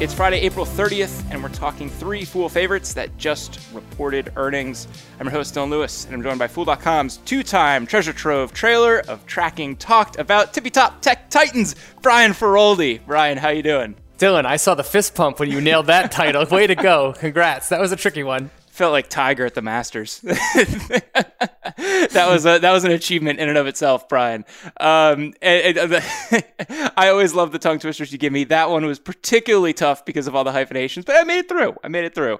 It's Friday, April 30th, and we're talking three Fool favorites that just reported earnings. I'm your host, Dylan Lewis, and I'm joined by Fool.com's two time treasure trove trailer of tracking talked about tippy top tech titans, Brian Feroldi. Brian, how you doing? Dylan, I saw the fist pump when you nailed that title. Way to go. Congrats. That was a tricky one felt like Tiger at the Masters. that was a, that was an achievement in and of itself, Brian. Um, and, and the, I always love the tongue twisters you give me. That one was particularly tough because of all the hyphenations, but I made it through. I made it through.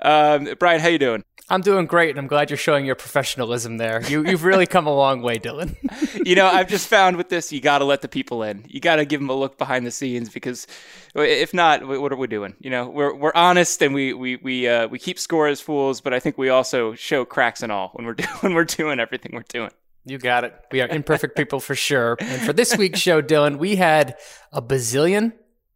Um, Brian, how you doing? I'm doing great, and I'm glad you're showing your professionalism there. You, you've really come a long way, Dylan. you know, I've just found with this, you got to let the people in. You got to give them a look behind the scenes because if not, what are we doing? You know, we're we're honest and we we we uh, we keep score as fools, but I think we also show cracks and all when we're doing when we're doing everything we're doing. You got it. We are imperfect people for sure. And for this week's show, Dylan, we had a bazillion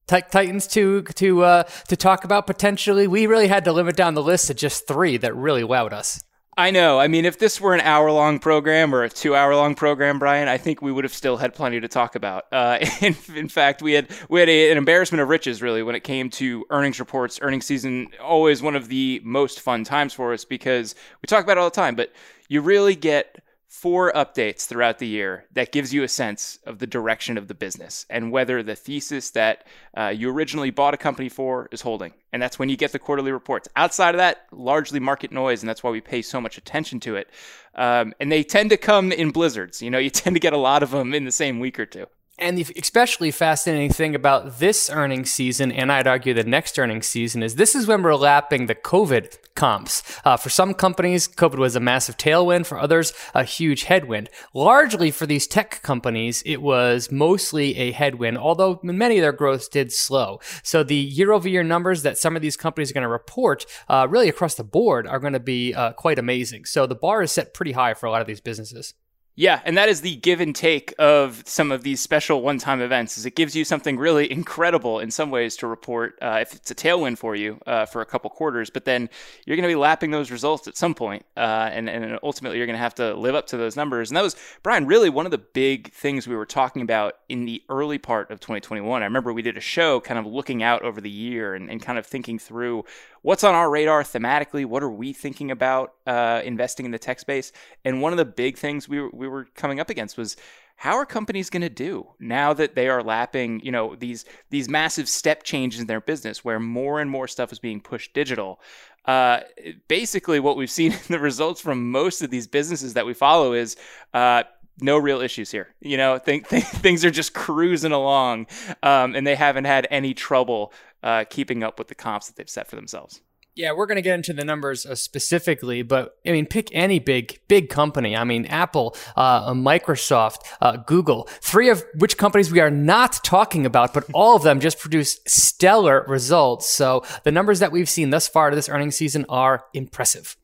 tech Titans to to uh, to talk about potentially. We really had to limit down the list to just three that really wowed us. I know. I mean, if this were an hour long program or a two hour long program, Brian, I think we would have still had plenty to talk about. Uh, in, in, fact, we had we had a, an embarrassment of riches really when it came to earnings reports. Earnings season always one of the most fun times for us because we talk about it all the time, but you really get four updates throughout the year that gives you a sense of the direction of the business and whether the thesis that uh, you originally bought a company for is holding. And that's when you get the quarterly reports. Outside of that, largely market noise, and that's why we pay so much attention to it. Um, and they tend to come in blizzards. You know, you tend to get a lot of them in the same week or two. And the especially fascinating thing about this earnings season, and I'd argue the next earnings season, is this is when we're lapping the COVID comps. Uh, for some companies, COVID was a massive tailwind. For others, a huge headwind. Largely for these tech companies, it was mostly a headwind, although many of their growths did slow. So the year over year numbers that some of these companies are going to report, uh, really across the board, are going to be uh, quite amazing. So the bar is set pretty high for a lot of these businesses. Yeah, and that is the give and take of some of these special one-time events. Is it gives you something really incredible in some ways to report uh, if it's a tailwind for you uh, for a couple quarters, but then you're going to be lapping those results at some point, uh, and and ultimately you're going to have to live up to those numbers. And that was Brian, really one of the big things we were talking about in the early part of 2021. I remember we did a show kind of looking out over the year and, and kind of thinking through what's on our radar thematically? What are we thinking about uh, investing in the tech space? And one of the big things we we were coming up against was how are companies going to do now that they are lapping you know these these massive step changes in their business where more and more stuff is being pushed digital uh, basically what we've seen in the results from most of these businesses that we follow is uh, no real issues here. You know, think, think things are just cruising along, um, and they haven't had any trouble uh, keeping up with the comps that they've set for themselves. Yeah, we're going to get into the numbers uh, specifically, but I mean, pick any big, big company. I mean, Apple, uh, Microsoft, uh, Google, three of which companies we are not talking about, but all of them just produce stellar results. So the numbers that we've seen thus far to this earnings season are impressive.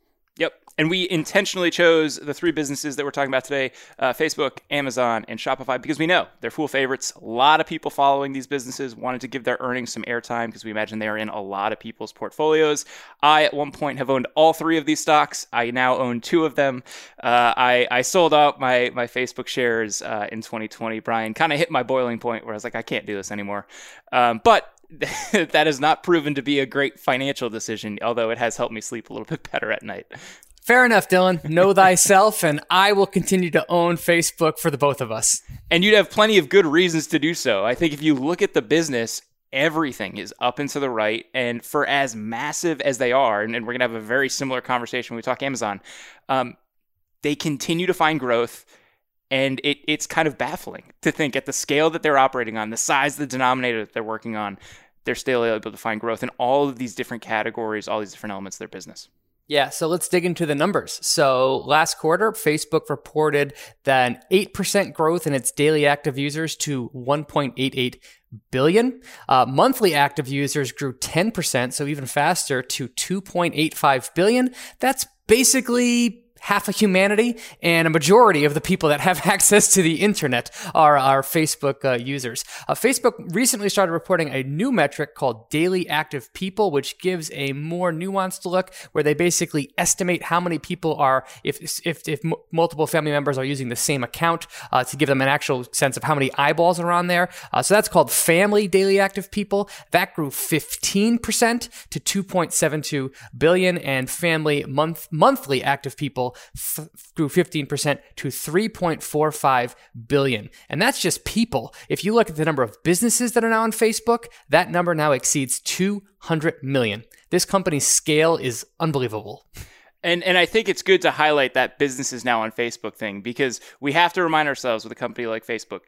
And we intentionally chose the three businesses that we're talking about today uh, Facebook, Amazon, and Shopify because we know they're fool favorites. A lot of people following these businesses wanted to give their earnings some airtime because we imagine they are in a lot of people's portfolios. I, at one point, have owned all three of these stocks. I now own two of them. Uh, I, I sold out my, my Facebook shares uh, in 2020. Brian kind of hit my boiling point where I was like, I can't do this anymore. Um, but that has not proven to be a great financial decision, although it has helped me sleep a little bit better at night. Fair enough, Dylan. Know thyself, and I will continue to own Facebook for the both of us. And you'd have plenty of good reasons to do so. I think if you look at the business, everything is up and to the right. And for as massive as they are, and, we're going to have a very similar conversation when we talk Amazon, um, they continue to find growth. And it, it's kind of baffling to think at the scale that they're operating on, the size of the denominator that they're working on, they're still able to find growth in all of these different categories, all these different elements of their business. Yeah, so let's dig into the numbers. So last quarter, Facebook reported that 8% growth in its daily active users to 1.88 billion. Uh, monthly active users grew 10%, so even faster to 2.85 billion. That's basically half of humanity and a majority of the people that have access to the internet are our Facebook uh, users. Uh, Facebook recently started reporting a new metric called daily active people, which gives a more nuanced look where they basically estimate how many people are, if, if, if m- multiple family members are using the same account uh, to give them an actual sense of how many eyeballs are on there. Uh, so that's called family daily active people. That grew 15% to 2.72 billion and family month, monthly active people grew 15% to 3.45 billion. And that's just people. If you look at the number of businesses that are now on Facebook, that number now exceeds 200 million. This company's scale is unbelievable. And and I think it's good to highlight that business is now on Facebook thing because we have to remind ourselves with a company like Facebook,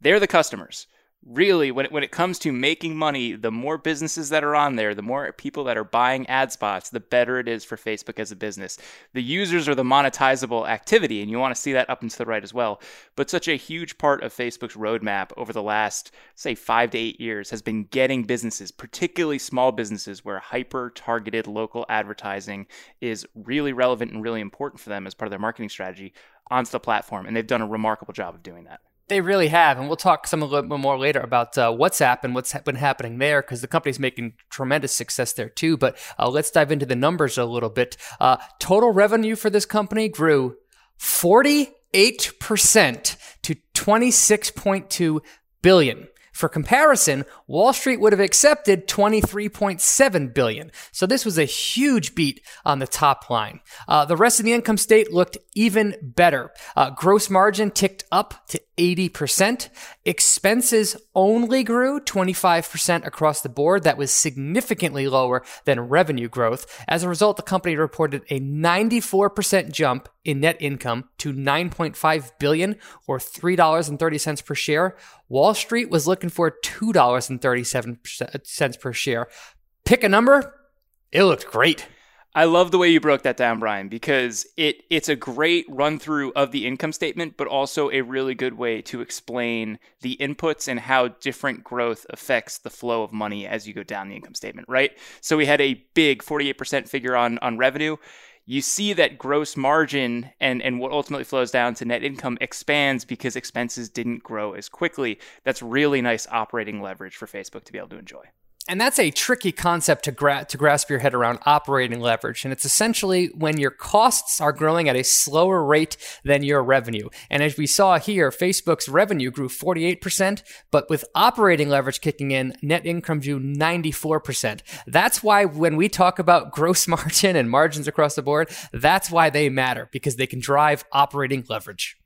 they're the customers really when it, when it comes to making money the more businesses that are on there the more people that are buying ad spots the better it is for facebook as a business. The users are the monetizable activity and you want to see that up and to the right as well. But such a huge part of facebook's roadmap over the last say five to eight years has been getting businesses particularly small businesses where hyper targeted local advertising is really relevant and really important for them as part of their marketing strategy onto the platform and they've done a remarkable job of doing that they really have, and we'll talk some a little bit more later about uh, WhatsApp and what's been happening there because the company's making tremendous success there too. But uh, let's dive into the numbers a little bit. Uh, total revenue for this company grew 48% to 26.2 billion. For comparison, Wall Street would have accepted 23.7 billion. So this was a huge beat on the top line. Uh, the rest of the income state looked even better. Uh, gross margin ticked up to 80%. Expenses only grew 25% across the board. That was significantly lower than revenue growth. As a result, the company reported a 94% jump in net income to 9.5 billion or $3.30 per share. Wall Street was looking for $2.37 per share. Pick a number. It looked great. I love the way you broke that down, Brian, because it it's a great run through of the income statement, but also a really good way to explain the inputs and how different growth affects the flow of money as you go down the income statement, right? So we had a big 48% figure on on revenue. You see that gross margin and, and what ultimately flows down to net income expands because expenses didn't grow as quickly. That's really nice operating leverage for Facebook to be able to enjoy. And that's a tricky concept to, gra- to grasp your head around operating leverage. And it's essentially when your costs are growing at a slower rate than your revenue. And as we saw here, Facebook's revenue grew 48%, but with operating leverage kicking in, net income grew 94%. That's why when we talk about gross margin and margins across the board, that's why they matter because they can drive operating leverage.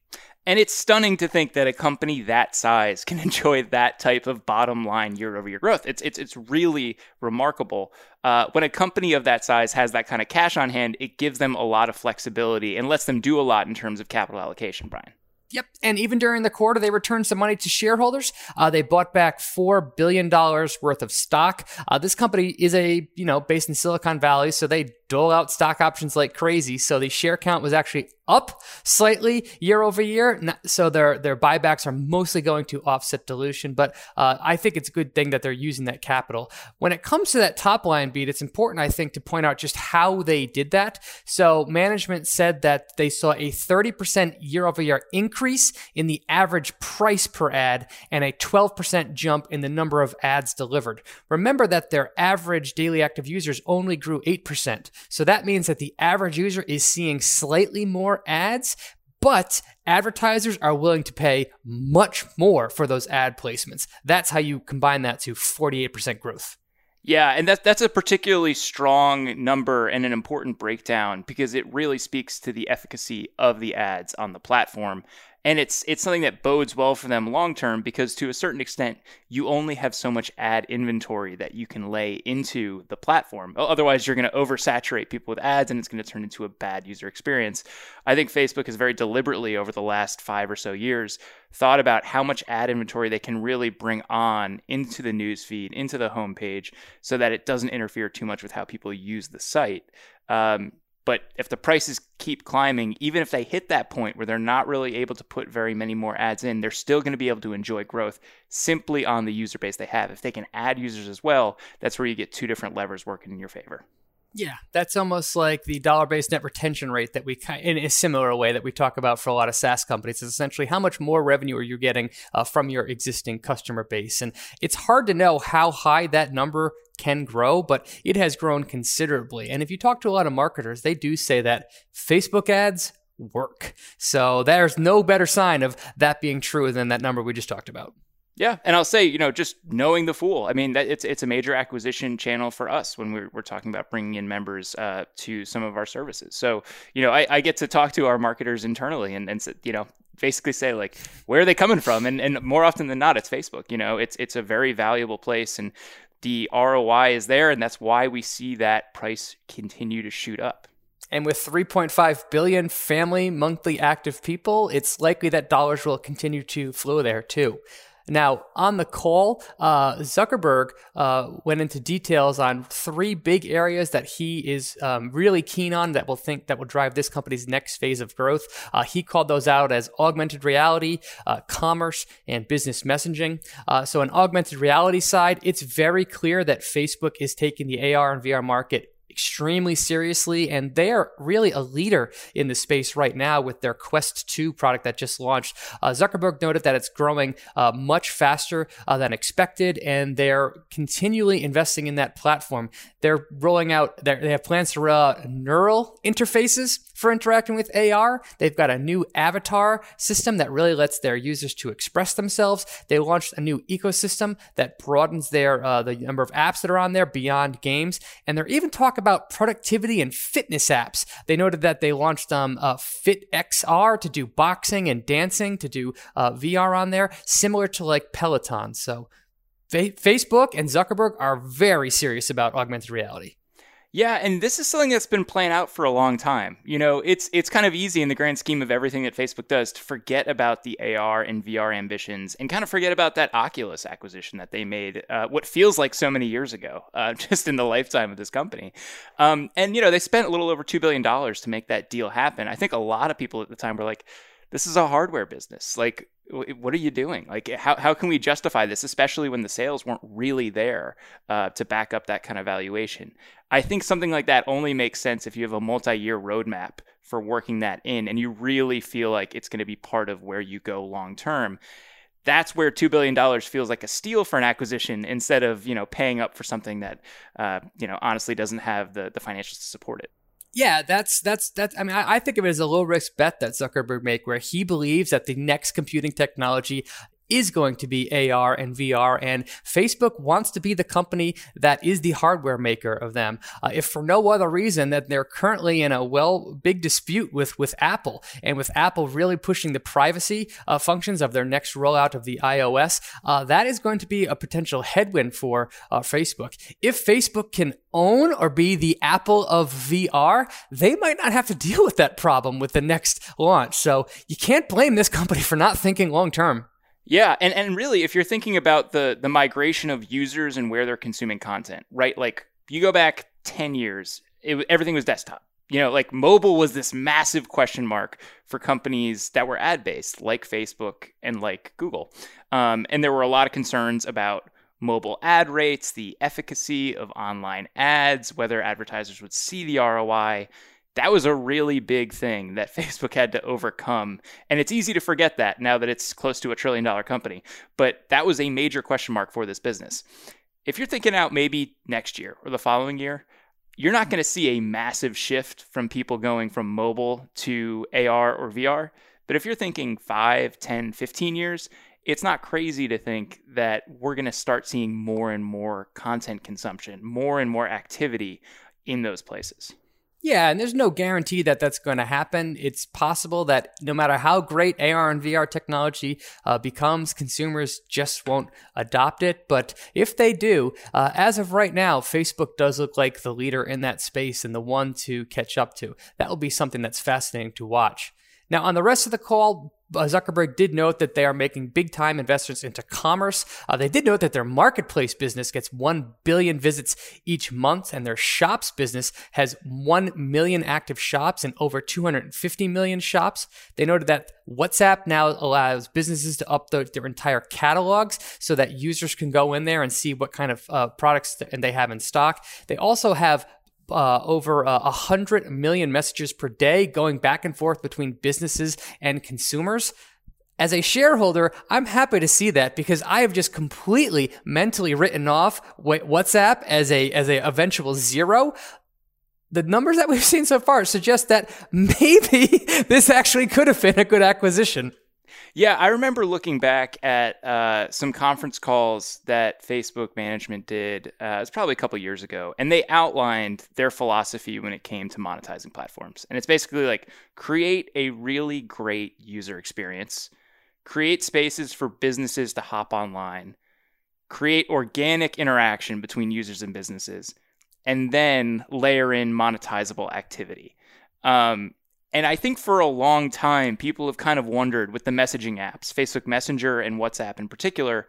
And it's stunning to think that a company that size can enjoy that type of bottom line year over year growth. It's it's it's really remarkable. Uh, when a company of that size has that kind of cash on hand, it gives them a lot of flexibility and lets them do a lot in terms of capital allocation. Brian. Yep. And even during the quarter, they returned some money to shareholders. Uh, they bought back $4 billion worth of stock. Uh, this company is a, you know, based in Silicon Valley, so they dole out stock options like crazy. So the share count was actually up slightly year over year. So their their buybacks are mostly going to offset dilution, but uh, I think it's a good thing that they're using that capital. When it comes to that top line beat, it's important I think to point out just how they did that. So management said that they saw a 30% year over year increase in the average price per ad and a 12% jump in the number of ads delivered. Remember that their average daily active users only grew 8%. So that means that the average user is seeing slightly more ads, but advertisers are willing to pay much more for those ad placements. That's how you combine that to 48% growth. Yeah, and that's that's a particularly strong number and an important breakdown because it really speaks to the efficacy of the ads on the platform and it's it's something that bodes well for them long term because to a certain extent you only have so much ad inventory that you can lay into the platform. Otherwise you're going to oversaturate people with ads and it's going to turn into a bad user experience. I think facebook has very deliberately over the last 5 or so years thought about how much ad inventory they can really bring on into the news feed into the homepage so that it doesn't interfere too much with how people use the site. Um, but if the prices keep climbing, even if they hit that point where they're not really able to put very many more ads in, they're still going to be able to enjoy growth simply on the user base they have. If they can add users as well, that's where you get two different levers working in your favor. Yeah, that's almost like the dollar-based net retention rate that we, in a similar way that we talk about for a lot of SaaS companies. Is essentially how much more revenue are you getting uh, from your existing customer base, and it's hard to know how high that number can grow, but it has grown considerably. And if you talk to a lot of marketers, they do say that Facebook ads work. So there's no better sign of that being true than that number we just talked about. Yeah, and I'll say, you know, just knowing the fool. I mean, that it's it's a major acquisition channel for us when we're, we're talking about bringing in members uh, to some of our services. So, you know, I, I get to talk to our marketers internally and, and you know, basically say like, where are they coming from? And and more often than not, it's Facebook. You know, it's it's a very valuable place, and the ROI is there, and that's why we see that price continue to shoot up. And with 3.5 billion family monthly active people, it's likely that dollars will continue to flow there too. Now, on the call, uh, Zuckerberg uh, went into details on three big areas that he is um, really keen on that will think that will drive this company's next phase of growth. Uh, he called those out as augmented reality, uh, commerce, and business messaging. Uh, so, on augmented reality side, it's very clear that Facebook is taking the AR and VR market extremely seriously, and they are really a leader in the space right now with their Quest 2 product that just launched. Uh, Zuckerberg noted that it's growing uh, much faster uh, than expected, and they're continually investing in that platform. They're rolling out, they have plans to roll out neural interfaces for interacting with AR. They've got a new avatar system that really lets their users to express themselves. They launched a new ecosystem that broadens their uh, the number of apps that are on there beyond games, and they're even talk about productivity and fitness apps. They noted that they launched um, uh, Fit XR to do boxing and dancing, to do uh, VR on there, similar to like Peloton. So fa- Facebook and Zuckerberg are very serious about augmented reality. Yeah, and this is something that's been playing out for a long time. You know, it's it's kind of easy in the grand scheme of everything that Facebook does to forget about the AR and VR ambitions and kind of forget about that Oculus acquisition that they made, uh, what feels like so many years ago, uh, just in the lifetime of this company. Um, and you know, they spent a little over two billion dollars to make that deal happen. I think a lot of people at the time were like, "This is a hardware business. Like, what are you doing? Like, how, how can we justify this, especially when the sales weren't really there uh, to back up that kind of valuation? I think something like that only makes sense if you have a multi year roadmap for working that in and you really feel like it's going to be part of where you go long term. That's where $2 billion feels like a steal for an acquisition instead of, you know, paying up for something that, uh, you know, honestly doesn't have the, the financials to support it. Yeah, that's that's that's. I mean, I, I, think of it as a low risk bet that Zuckerberg make, where he believes that the next computing technology is going to be AR and VR, and Facebook wants to be the company that is the hardware maker of them. Uh, if for no other reason that they're currently in a well big dispute with with Apple, and with Apple really pushing the privacy uh, functions of their next rollout of the iOS, uh, that is going to be a potential headwind for uh, Facebook. If Facebook can own or be the Apple of VR, they might not have to deal with that problem with the next launch. So you can't blame this company for not thinking long term. Yeah, and, and really, if you're thinking about the the migration of users and where they're consuming content, right? Like you go back ten years, it, everything was desktop. You know, like mobile was this massive question mark for companies that were ad based, like Facebook and like Google. Um, and there were a lot of concerns about mobile ad rates, the efficacy of online ads, whether advertisers would see the ROI that was a really big thing that Facebook had to overcome. And it's easy to forget that now that it's close to a trillion dollar company. But that was a major question mark for this business. If you're thinking out maybe next year or the following year, you're not going to see a massive shift from people going from mobile to AR or VR. But if you're thinking 5, 10, 15 years, it's not crazy to think that we're going to start seeing more and more content consumption, more and more activity in those places. Yeah, and there's no guarantee that that's going to happen. It's possible that no matter how great AR and VR technology uh, becomes, consumers just won't adopt it. But if they do, uh, as of right now, Facebook does look like the leader in that space and the one to catch up to. That will be something that's fascinating to watch. Now, on the rest of the call, Zuckerberg did note that they are making big time investments into commerce. Uh, they did note that their marketplace business gets 1 billion visits each month, and their shops business has 1 million active shops and over 250 million shops. They noted that WhatsApp now allows businesses to upload their entire catalogs so that users can go in there and see what kind of uh, products they have in stock. They also have uh, over uh, 100 million messages per day going back and forth between businesses and consumers. As a shareholder, I'm happy to see that because I have just completely mentally written off WhatsApp as a as a eventual zero. The numbers that we've seen so far suggest that maybe this actually could have been a good acquisition. Yeah, I remember looking back at uh, some conference calls that Facebook management did. Uh, it's probably a couple years ago, and they outlined their philosophy when it came to monetizing platforms. And it's basically like create a really great user experience, create spaces for businesses to hop online, create organic interaction between users and businesses, and then layer in monetizable activity. Um, and I think for a long time, people have kind of wondered with the messaging apps, Facebook Messenger and WhatsApp in particular,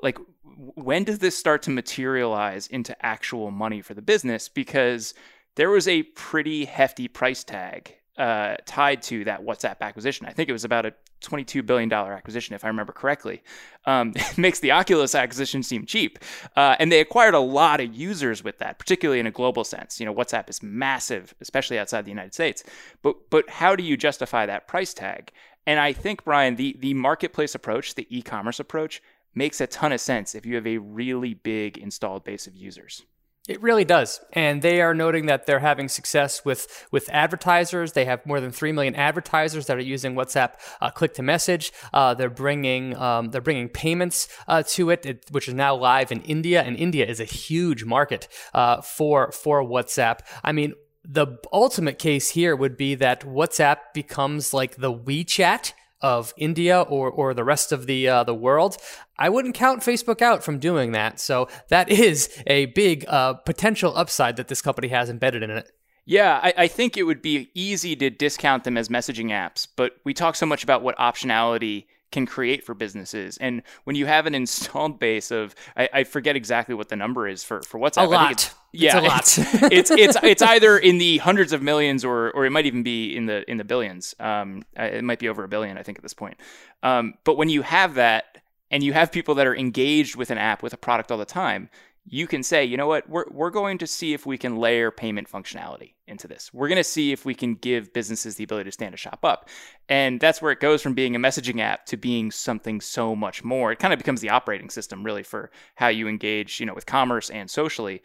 like when does this start to materialize into actual money for the business? Because there was a pretty hefty price tag uh, tied to that WhatsApp acquisition. I think it was about a $22 billion acquisition, if I remember correctly. Um, makes the Oculus acquisition seem cheap. Uh, and they acquired a lot of users with that, particularly in a global sense. You know, WhatsApp is massive, especially outside the United States. But, but how do you justify that price tag? And I think, Brian, the, the marketplace approach, the e commerce approach, makes a ton of sense if you have a really big installed base of users. It really does. And they are noting that they're having success with, with advertisers. They have more than 3 million advertisers that are using WhatsApp uh, click to message. Uh, they're bringing, um, they're bringing payments uh, to it, it, which is now live in India. And India is a huge market uh, for, for WhatsApp. I mean, the ultimate case here would be that WhatsApp becomes like the WeChat of India or or the rest of the uh, the world. I wouldn't count Facebook out from doing that. So that is a big uh, potential upside that this company has embedded in it. Yeah, I, I, think it would be easy to discount them as messaging apps, but we talk so much about what optionality can create for businesses. And when you have an installed base of, I, I forget exactly what the number is for, for WhatsApp. A lot. yeah, it's a lot. It's, it's, it's it's either in the hundreds of millions or or it might even be in the in the billions. Um, it might be over a billion, I think, at this point. Um, but when you have that and you have people that are engaged with an app with a product all the time, you can say, you know what, we're, we're going to see if we can layer payment functionality into this. We're going to see if we can give businesses the ability to stand a shop up. And that's where it goes from being a messaging app to being something so much more. It kind of becomes the operating system really for how you engage, you know, with commerce and socially.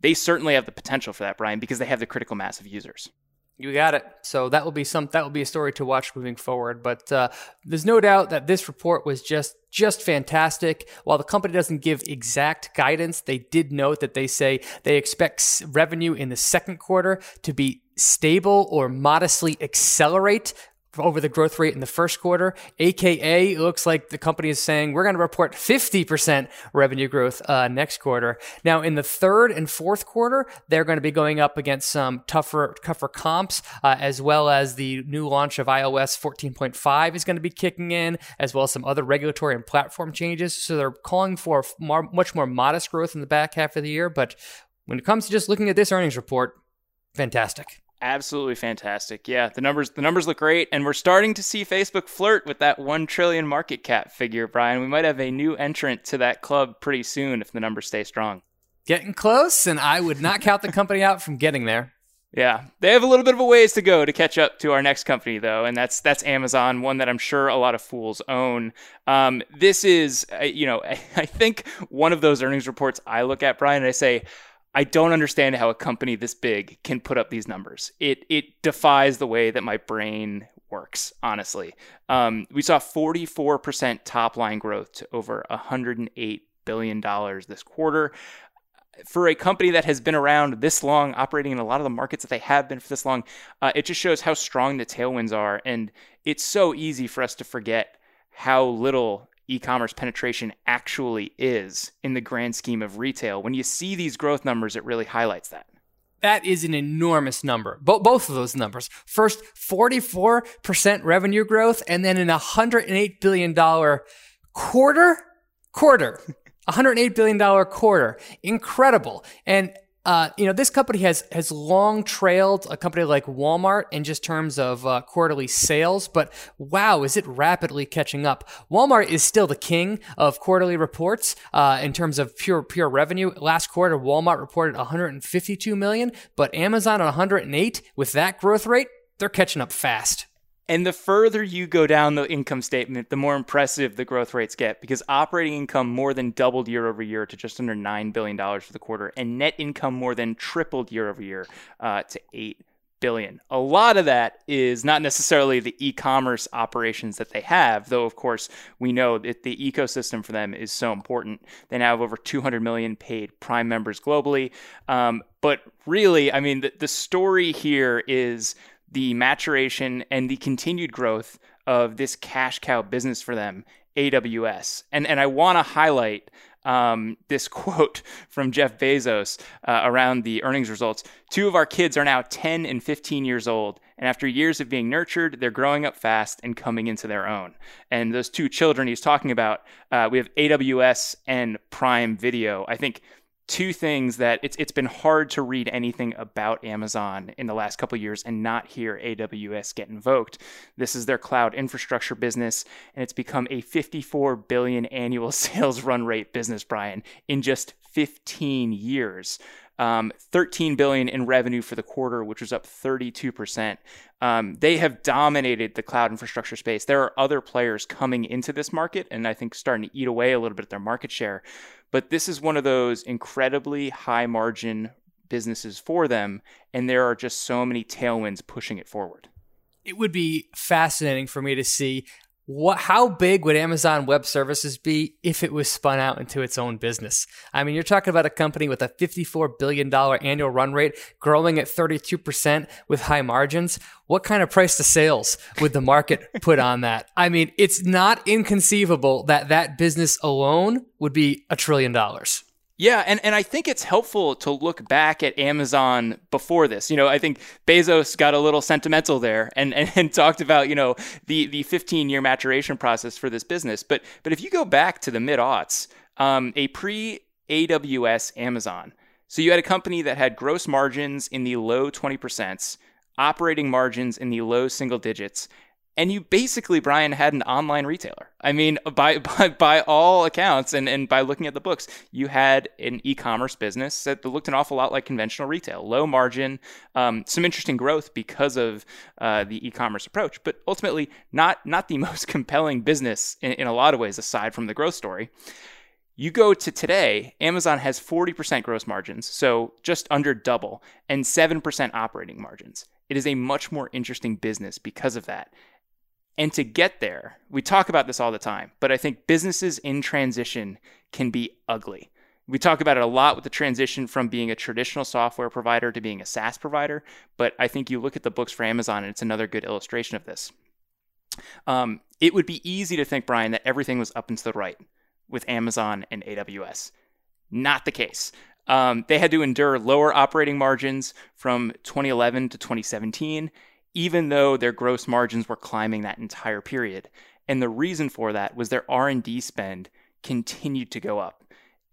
They certainly have the potential for that, Brian, because they have the critical mass of users. You got it. So that will be some that will be a story to watch moving forward. But uh, there's no doubt that this report was just just fantastic. While the company doesn't give exact guidance, they did note that they say they expect revenue in the second quarter to be stable or modestly accelerate over the growth rate in the first quarter. AKA, looks like the company is saying we're going to report 50% revenue growth uh, next quarter. Now, in the third and fourth quarter, they're going to be going up against some tougher, tougher comps, uh, as well as the new launch of iOS 14.5 is going to be kicking in, as well as some other regulatory and platform changes. So they're calling for more, much more modest growth in the back half of the year. But when it comes to just looking at this earnings report, fantastic absolutely fantastic. Yeah, the numbers the numbers look great, and we're starting to see Facebook flirt with that one trillion market cap figure. Brian, we might have a new entrant to that club pretty soon if the numbers stay strong. Getting close, and I would not count the company out from getting there. Yeah, they have a little bit of a ways to go to catch up to our next company, though, and that's that's Amazon, one that I'm sure a lot of fools own. Um, this is, uh, you know, I think one of those earnings reports I look at, Brian, and I say, I don't understand how a company this big can put up these numbers. It it defies the way that my brain works. Honestly, um, we saw 44% top line growth to over 108 billion dollars this quarter. For a company that has been around this long, operating in a lot of the markets that they have been for this long, uh, it just shows how strong the tailwinds are. And it's so easy for us to forget how little e-commerce penetration actually is in the grand scheme of retail. When you see these growth numbers, it really highlights that. That is an enormous number. Bo- both of those numbers. First, 44% revenue growth, and then an $108 billion quarter. Quarter. $108 billion quarter. Incredible. And uh, you know, this company has has long trailed a company like Walmart in just terms of uh, quarterly sales, but wow, is it rapidly catching up? Walmart is still the king of quarterly reports uh, in terms of pure pure revenue. Last quarter, Walmart reported 152 million, but Amazon at 108. With that growth rate, they're catching up fast. And the further you go down the income statement, the more impressive the growth rates get because operating income more than doubled year over year to just under $9 billion for the quarter, and net income more than tripled year over year uh, to 8 billion. A lot of that is not necessarily the e-commerce operations that they have, though of course we know that the ecosystem for them is so important. They now have over 200 million paid Prime members globally. Um, but really, I mean, the, the story here is the maturation and the continued growth of this cash cow business for them, AWS. And and I want to highlight um, this quote from Jeff Bezos uh, around the earnings results. Two of our kids are now 10 and 15 years old, and after years of being nurtured, they're growing up fast and coming into their own. And those two children he's talking about, uh, we have AWS and Prime Video. I think two things that it's it's been hard to read anything about Amazon in the last couple years and not hear AWS get invoked. This is their cloud infrastructure business and it's become a 54 billion annual sales run rate business, Brian, in just 15 years. Um, 13 billion in revenue for the quarter, which was up 32%. Um, they have dominated the cloud infrastructure space. There are other players coming into this market, and I think starting to eat away a little bit at their market share. But this is one of those incredibly high margin businesses for them, and there are just so many tailwinds pushing it forward. It would be fascinating for me to see what how big would Amazon Web Services be if it was spun out into its own business? I mean, you're talking about a company with a 54 billion dollar annual run rate, growing at 32% with high margins. What kind of price to sales would the market put on that? I mean, it's not inconceivable that that business alone would be a trillion dollars. Yeah, and, and I think it's helpful to look back at Amazon before this. You know, I think Bezos got a little sentimental there and, and, and talked about, you know, the, the 15 year maturation process for this business. But but if you go back to the mid aughts, um, a pre AWS Amazon, so you had a company that had gross margins in the low 20%, operating margins in the low single digits, and you basically brian had an online retailer i mean by by, by all accounts and, and by looking at the books you had an e-commerce business that looked an awful lot like conventional retail low margin um, some interesting growth because of uh, the e-commerce approach but ultimately not not the most compelling business in, in a lot of ways aside from the growth story you go to today, Amazon has 40% gross margins, so just under double, and 7% operating margins. It is a much more interesting business because of that. And to get there, we talk about this all the time, but I think businesses in transition can be ugly. We talk about it a lot with the transition from being a traditional software provider to being a SaaS provider, but I think you look at the books for Amazon and it's another good illustration of this. Um, it would be easy to think, Brian, that everything was up and to the right with Amazon and AWS. Not the case. Um, they had to endure lower operating margins from 2011 to 2017 even though their gross margins were climbing that entire period. And the reason for that was their R&D spend continued to go up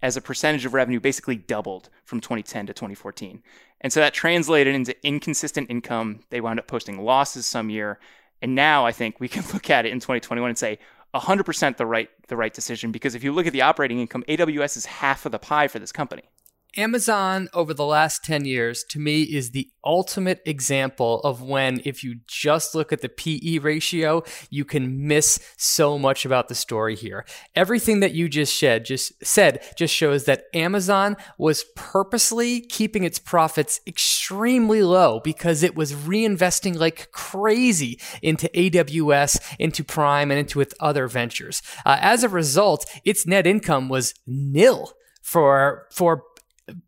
as a percentage of revenue basically doubled from 2010 to 2014. And so that translated into inconsistent income. They wound up posting losses some year. And now I think we can look at it in 2021 and say 100% the right the right decision because if you look at the operating income, AWS is half of the pie for this company. Amazon over the last 10 years to me is the ultimate example of when if you just look at the PE ratio, you can miss so much about the story here. Everything that you just shed just said just shows that Amazon was purposely keeping its profits extremely low because it was reinvesting like crazy into AWS, into Prime and into its other ventures. Uh, as a result, its net income was nil for for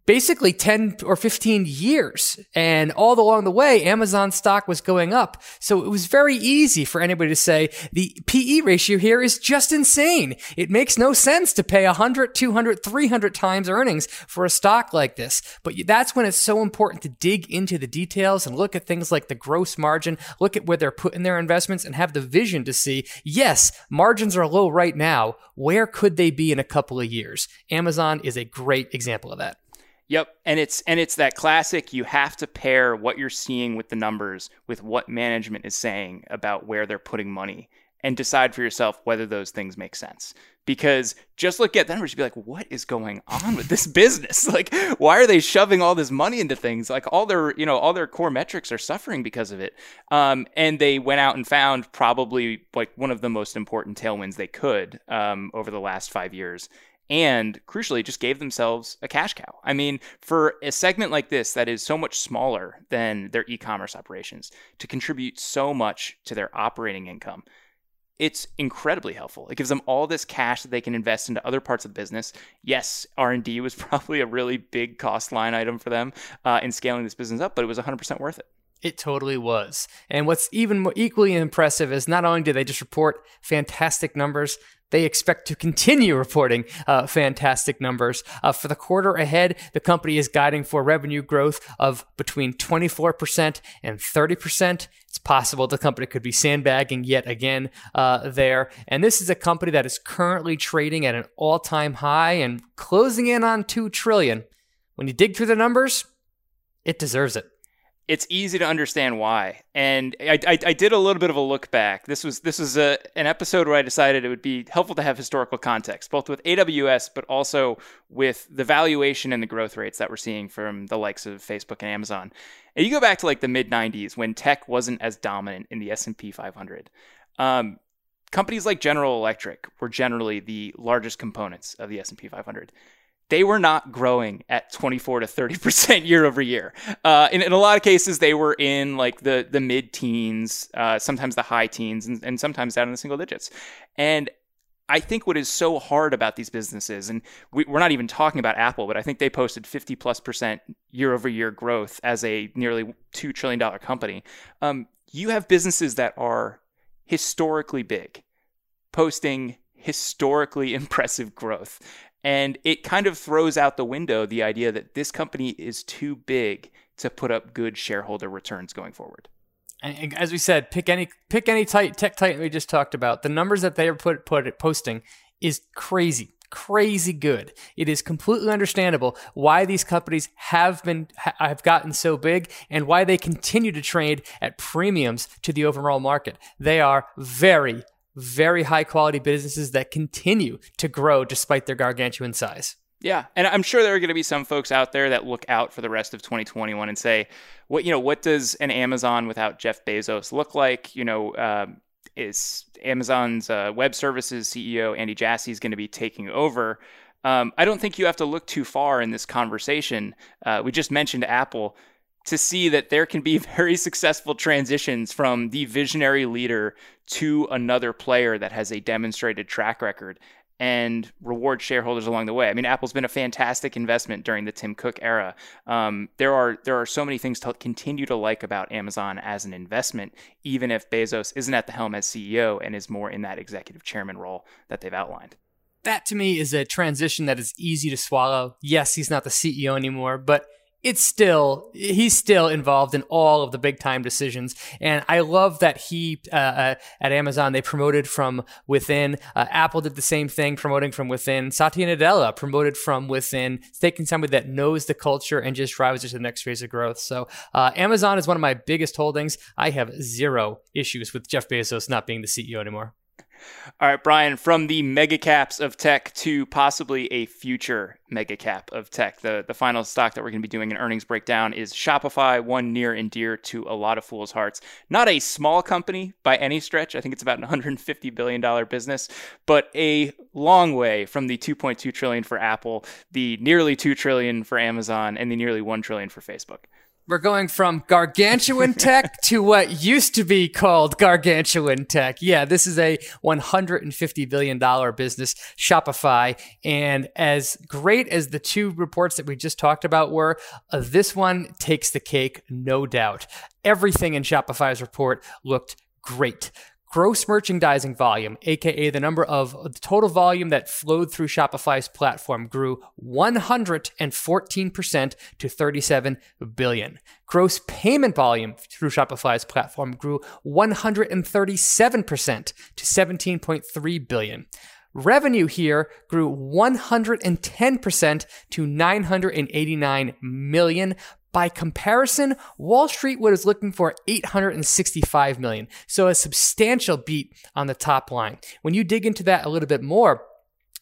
basically 10 or 15 years. And all along the way, Amazon stock was going up. So it was very easy for anybody to say the PE ratio here is just insane. It makes no sense to pay 100, 200, 300 times earnings for a stock like this. But that's when it's so important to dig into the details and look at things like the gross margin, look at where they're putting their investments and have the vision to see, yes, margins are low right now. Where could they be in a couple of years? Amazon is a great example of that. Yep, and it's and it's that classic you have to pair what you're seeing with the numbers with what management is saying about where they're putting money and decide for yourself whether those things make sense. Because just look at the numbers, you'd be like, what is going on with this business? Like, why are they shoving all this money into things? Like all their, you know, all their core metrics are suffering because of it. Um, and they went out and found probably like one of the most important tailwinds they could um, over the last five years and crucially just gave themselves a cash cow. I mean, for a segment like this that is so much smaller than their e-commerce operations to contribute so much to their operating income, it's incredibly helpful. It gives them all this cash that they can invest into other parts of the business. Yes, R&D was probably a really big cost line item for them uh, in scaling this business up, but it was 100% worth it. It totally was. And what's even more equally impressive is not only did they just report fantastic numbers, they expect to continue reporting uh, fantastic numbers. Uh, for the quarter ahead, the company is guiding for revenue growth of between 24% and 30%. It's possible the company could be sandbagging yet again uh, there. And this is a company that is currently trading at an all time high and closing in on 2 trillion. When you dig through the numbers, it deserves it it's easy to understand why. And I, I, I, did a little bit of a look back. This was this was a, an episode where I decided it would be helpful to have historical context, both with AWS, but also with the valuation and the growth rates that we're seeing from the likes of Facebook and Amazon. And you go back to like the mid '90s when tech wasn't as dominant in the S&P 500. Um, companies like General Electric were generally the largest components of the S&P 500 they were not growing at 24 to 30% year over year. Uh, in, in, a lot of cases, they were in like the, the mid teens, uh, sometimes the high teens, and, and sometimes down in the single digits. And I think what is so hard about these businesses, and we, are not even talking about Apple, but I think they posted 50 plus percent year over year growth as a nearly $2 trillion company. Um, you have businesses that are historically big, posting historically impressive growth. And it kind of throws out the window the idea that this company is too big to put up good shareholder returns going forward. And as we said, pick any pick any tight tech titan we just talked about. The numbers that they are put put posting is crazy crazy good. It is completely understandable why these companies have been have gotten so big and why they continue to trade at premiums to the overall market. They are very very high quality businesses that continue to grow despite their gargantuan size. Yeah, and I'm sure there are going to be some folks out there that look out for the rest of 2021 and say, "What you know? What does an Amazon without Jeff Bezos look like?" You know, uh, is Amazon's uh, web services CEO Andy Jassy is going to be taking over? Um, I don't think you have to look too far in this conversation. Uh, we just mentioned Apple to see that there can be very successful transitions from the visionary leader to another player that has a demonstrated track record and reward shareholders along the way. I mean, Apple's been a fantastic investment during the Tim Cook era. Um, there are there are so many things to continue to like about Amazon as an investment, even if Bezos isn't at the helm as CEO and is more in that executive chairman role that they've outlined. That to me is a transition that is easy to swallow. Yes, he's not the CEO anymore, but it's still he's still involved in all of the big time decisions. And i love that he uh, uh, at amazon they promoted from within. Uh, apple did the same thing promoting from within. Satya nadella promoted from within taking somebody that knows the culture and just drives it to the next phase of growth. So uh, amazon is one of my biggest holdings. I have zero issues with jeff bezos not being the ceo anymore all right, Brian, from the mega caps of tech to possibly a future mega cap of tech. The the final stock that we're going to be doing an earnings breakdown is Shopify, one near and dear to a lot of fools' hearts. Not a small company by any stretch. I think it's about an 150 billion dollar business, but a long way from the 2.2 trillion for Apple, the nearly 2 trillion for Amazon, and the nearly 1 trillion for Facebook. We're going from gargantuan tech to what used to be called gargantuan tech. Yeah, this is a $150 billion business, Shopify. And as great as the two reports that we just talked about were, uh, this one takes the cake, no doubt. Everything in Shopify's report looked great gross merchandising volume, aka the number of the total volume that flowed through Shopify's platform, grew 114% to 37 billion. Gross payment volume through Shopify's platform grew 137% to 17.3 billion. Revenue here grew 110% to 989 million. By comparison, Wall Street was looking for 865 million. So a substantial beat on the top line. When you dig into that a little bit more,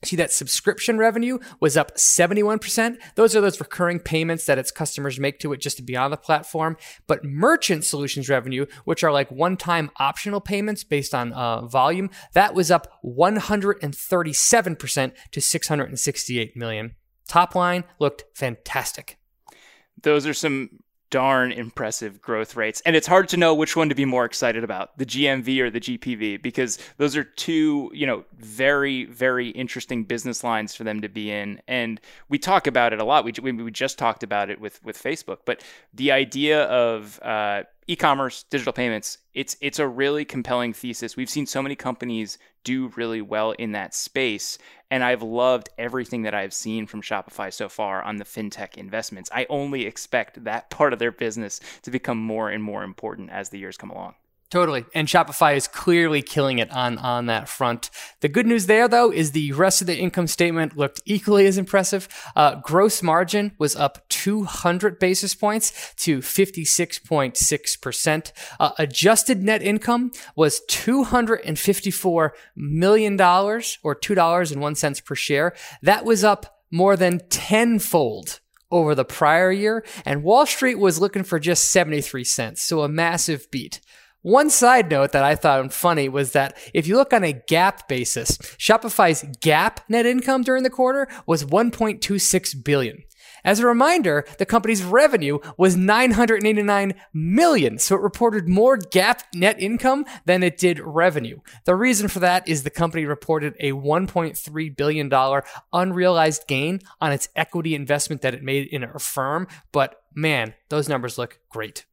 See that subscription revenue was up 71%. Those are those recurring payments that its customers make to it just to be on the platform. But merchant solutions revenue, which are like one time optional payments based on uh, volume, that was up 137% to 668 million. Top line looked fantastic. Those are some darn impressive growth rates. And it's hard to know which one to be more excited about, the GMV or the GPV, because those are two, you know, very, very interesting business lines for them to be in. And we talk about it a lot. We, we just talked about it with, with Facebook, but the idea of, uh, e-commerce, digital payments, it's it's a really compelling thesis. We've seen so many companies do really well in that space, and I've loved everything that I've seen from Shopify so far on the fintech investments. I only expect that part of their business to become more and more important as the years come along. Totally. And Shopify is clearly killing it on, on that front. The good news there, though, is the rest of the income statement looked equally as impressive. Uh, gross margin was up 200 basis points to 56.6%. Uh, adjusted net income was $254 million or $2.01 per share. That was up more than tenfold over the prior year. And Wall Street was looking for just 73 cents. So a massive beat. One side note that I thought funny was that if you look on a GAAP basis, Shopify's GAAP net income during the quarter was 1.26 billion. As a reminder, the company's revenue was 989 million, so it reported more GAAP net income than it did revenue. The reason for that is the company reported a 1.3 billion dollar unrealized gain on its equity investment that it made in a firm, but man, those numbers look great.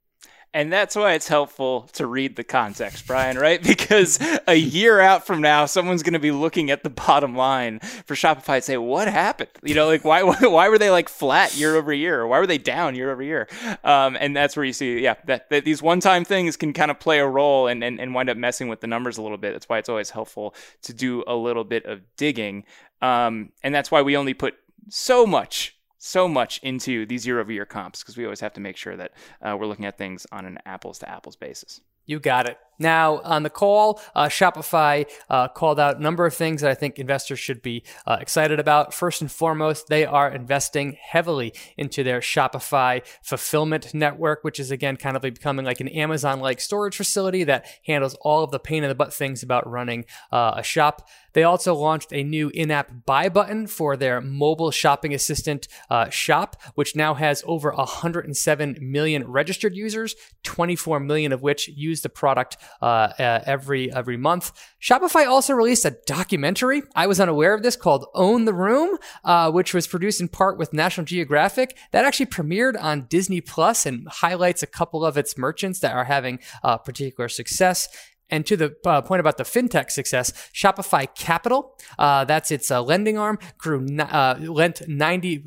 And that's why it's helpful to read the context, Brian, right? Because a year out from now, someone's going to be looking at the bottom line for Shopify and say, what happened? You know, like why, why were they like flat year over year? Why were they down year over year? Um, and that's where you see, yeah, that, that these one-time things can kind of play a role and, and, and wind up messing with the numbers a little bit. That's why it's always helpful to do a little bit of digging. Um, and that's why we only put so much so much into these year over year comps because we always have to make sure that uh, we're looking at things on an apples to apples basis. You got it. Now, on the call, uh, Shopify uh, called out a number of things that I think investors should be uh, excited about. First and foremost, they are investing heavily into their Shopify fulfillment network, which is again kind of becoming like an Amazon like storage facility that handles all of the pain in the butt things about running uh, a shop. They also launched a new in app buy button for their mobile shopping assistant uh, shop, which now has over 107 million registered users, 24 million of which use the product uh, uh, every every month. Shopify also released a documentary. I was unaware of this called "Own the Room," uh, which was produced in part with National Geographic. That actually premiered on Disney Plus and highlights a couple of its merchants that are having uh, particular success. And to the uh, point about the fintech success, Shopify Capital, uh, that's its uh, lending arm, grew uh, lent 90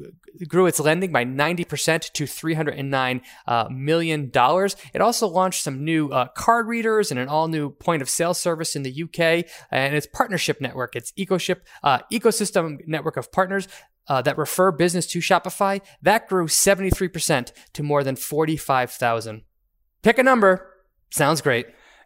grew its lending by 90% to 309 uh, million dollars. It also launched some new uh, card readers and an all new point of sale service in the UK and its partnership network, its EcoShip ecosystem network of partners. that refer business to Shopify, that grew 73% to more than 45,000. Pick a number. Sounds great.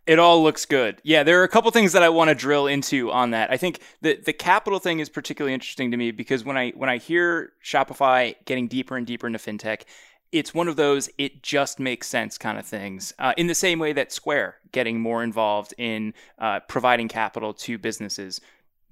It all looks good. Yeah, there are a couple things that I want to drill into on that. I think the the capital thing is particularly interesting to me because when I when I hear Shopify getting deeper and deeper into fintech, it's one of those it just makes sense kind of things. Uh, in the same way that Square getting more involved in uh, providing capital to businesses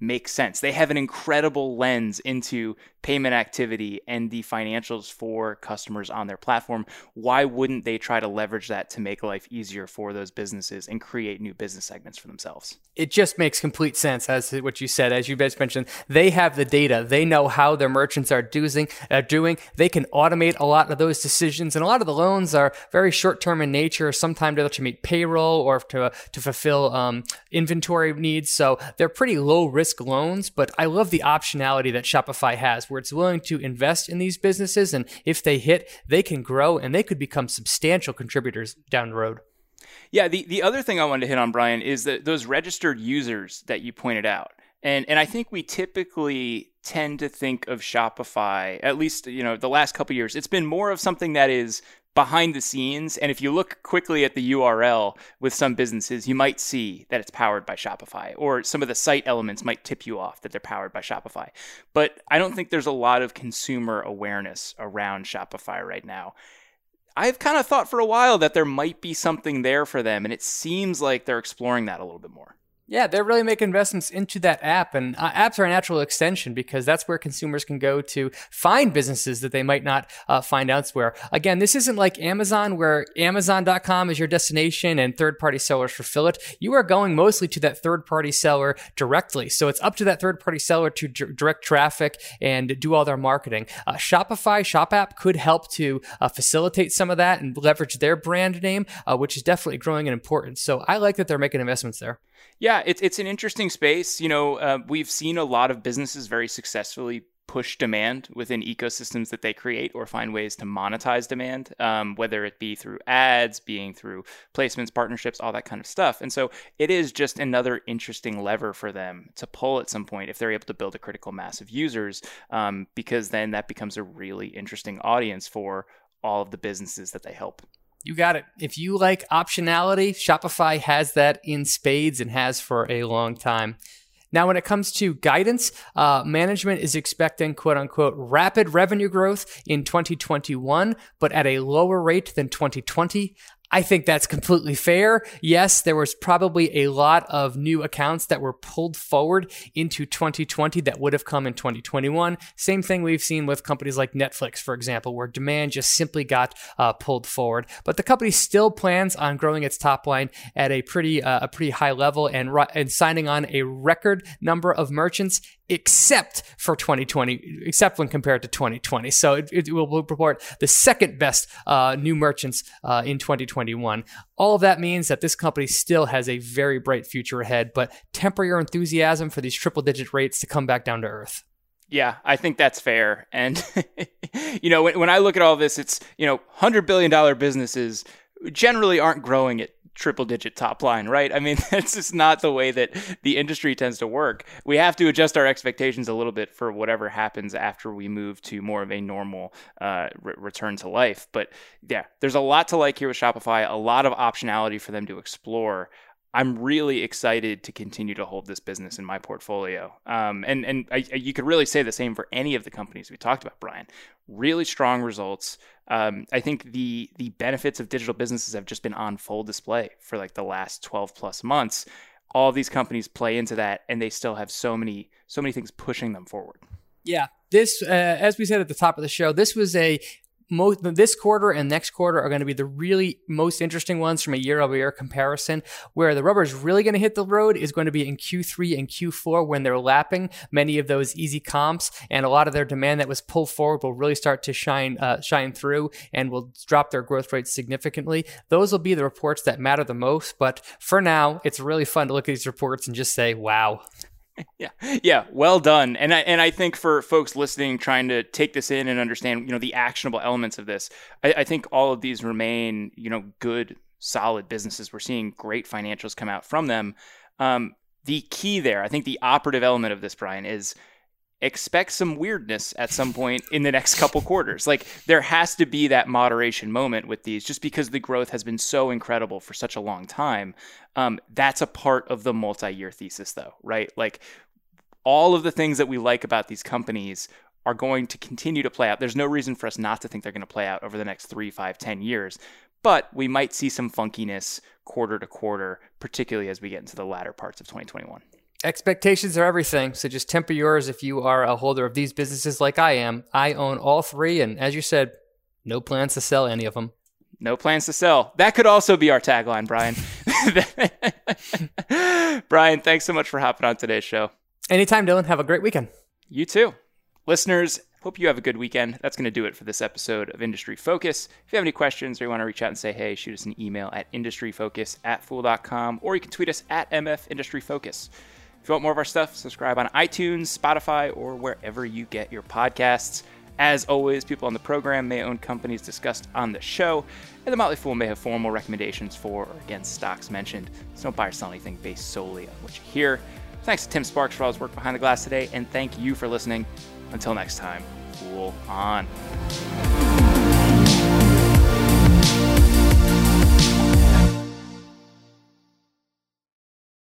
makes sense. They have an incredible lens into payment activity and the financials for customers on their platform. Why wouldn't they try to leverage that to make life easier for those businesses and create new business segments for themselves? It just makes complete sense as what you said. As you guys mentioned, they have the data. They know how their merchants are doing. Are doing. They can automate a lot of those decisions, and a lot of the loans are very short term in nature. Sometimes to meet payroll or to to fulfill um, inventory needs. So they're pretty low risk loans. But I love the optionality that Shopify has, where it's willing to invest in these businesses. And if they hit, they can grow and they could become substantial contributors down the road. Yeah, the, the other thing I wanted to hit on, Brian, is that those registered users that you pointed out. And and I think we typically tend to think of Shopify, at least you know the last couple years, it's been more of something that is behind the scenes. And if you look quickly at the URL with some businesses, you might see that it's powered by Shopify, or some of the site elements might tip you off that they're powered by Shopify. But I don't think there's a lot of consumer awareness around Shopify right now. I've kind of thought for a while that there might be something there for them, and it seems like they're exploring that a little bit more. Yeah, they're really making investments into that app, and uh, apps are a natural extension because that's where consumers can go to find businesses that they might not uh, find elsewhere. Again, this isn't like Amazon, where Amazon.com is your destination and third party sellers fulfill it. You are going mostly to that third party seller directly. So it's up to that third party seller to d- direct traffic and do all their marketing. Uh, Shopify, Shop App could help to uh, facilitate some of that and leverage their brand name, uh, which is definitely growing in importance. So I like that they're making investments there. Yeah, it's it's an interesting space. You know, uh, we've seen a lot of businesses very successfully push demand within ecosystems that they create or find ways to monetize demand, um, whether it be through ads, being through placements, partnerships, all that kind of stuff. And so it is just another interesting lever for them to pull at some point if they're able to build a critical mass of users, um, because then that becomes a really interesting audience for all of the businesses that they help. You got it. If you like optionality, Shopify has that in spades and has for a long time. Now, when it comes to guidance, uh, management is expecting quote unquote rapid revenue growth in 2021, but at a lower rate than 2020. I think that's completely fair. Yes, there was probably a lot of new accounts that were pulled forward into 2020 that would have come in 2021. Same thing we've seen with companies like Netflix, for example, where demand just simply got uh, pulled forward. But the company still plans on growing its top line at a pretty uh, a pretty high level and and signing on a record number of merchants except for 2020, except when compared to 2020. So it, it will report the second best uh, new merchants uh, in 2021. All of that means that this company still has a very bright future ahead, but temper your enthusiasm for these triple digit rates to come back down to earth. Yeah, I think that's fair. And, you know, when, when I look at all this, it's, you know, $100 billion businesses generally aren't growing at triple digit top line, right? I mean, that's just not the way that the industry tends to work. We have to adjust our expectations a little bit for whatever happens after we move to more of a normal uh, re- return to life. But yeah, there's a lot to like here with Shopify, a lot of optionality for them to explore. I'm really excited to continue to hold this business in my portfolio. Um, and and I, you could really say the same for any of the companies we talked about, Brian. Really strong results. Um, I think the the benefits of digital businesses have just been on full display for like the last 12 plus months. All these companies play into that, and they still have so many so many things pushing them forward. Yeah, this, uh, as we said at the top of the show, this was a most this quarter and next quarter are going to be the really most interesting ones from a year over year comparison. Where the rubber is really going to hit the road is going to be in Q3 and Q4 when they're lapping many of those easy comps, and a lot of their demand that was pulled forward will really start to shine uh, shine through and will drop their growth rates significantly. Those will be the reports that matter the most. But for now, it's really fun to look at these reports and just say, "Wow." yeah, yeah, well done. And I, and I think for folks listening, trying to take this in and understand, you know, the actionable elements of this, I, I think all of these remain, you know, good, solid businesses. We're seeing great financials come out from them. Um, the key there, I think, the operative element of this, Brian, is expect some weirdness at some point in the next couple quarters. Like there has to be that moderation moment with these, just because the growth has been so incredible for such a long time. Um, that's a part of the multi-year thesis, though, right? Like all of the things that we like about these companies are going to continue to play out. There's no reason for us not to think they're going to play out over the next three, five, ten years. But we might see some funkiness quarter to quarter, particularly as we get into the latter parts of 2021. Expectations are everything, so just temper yours if you are a holder of these businesses like I am. I own all three, and as you said, no plans to sell any of them. No plans to sell. That could also be our tagline, Brian. Brian, thanks so much for hopping on today's show. Anytime, Dylan. Have a great weekend. You too. Listeners, hope you have a good weekend. That's going to do it for this episode of Industry Focus. If you have any questions or you want to reach out and say hey, shoot us an email at industryfocus at fool.com or you can tweet us at MF Industry Focus. If you want more of our stuff, subscribe on iTunes, Spotify, or wherever you get your podcasts. As always, people on the program may own companies discussed on the show, and the Motley Fool may have formal recommendations for or against stocks mentioned. So don't buy or sell anything based solely on what you hear. Thanks to Tim Sparks for all his work behind the glass today, and thank you for listening. Until next time, Fool on.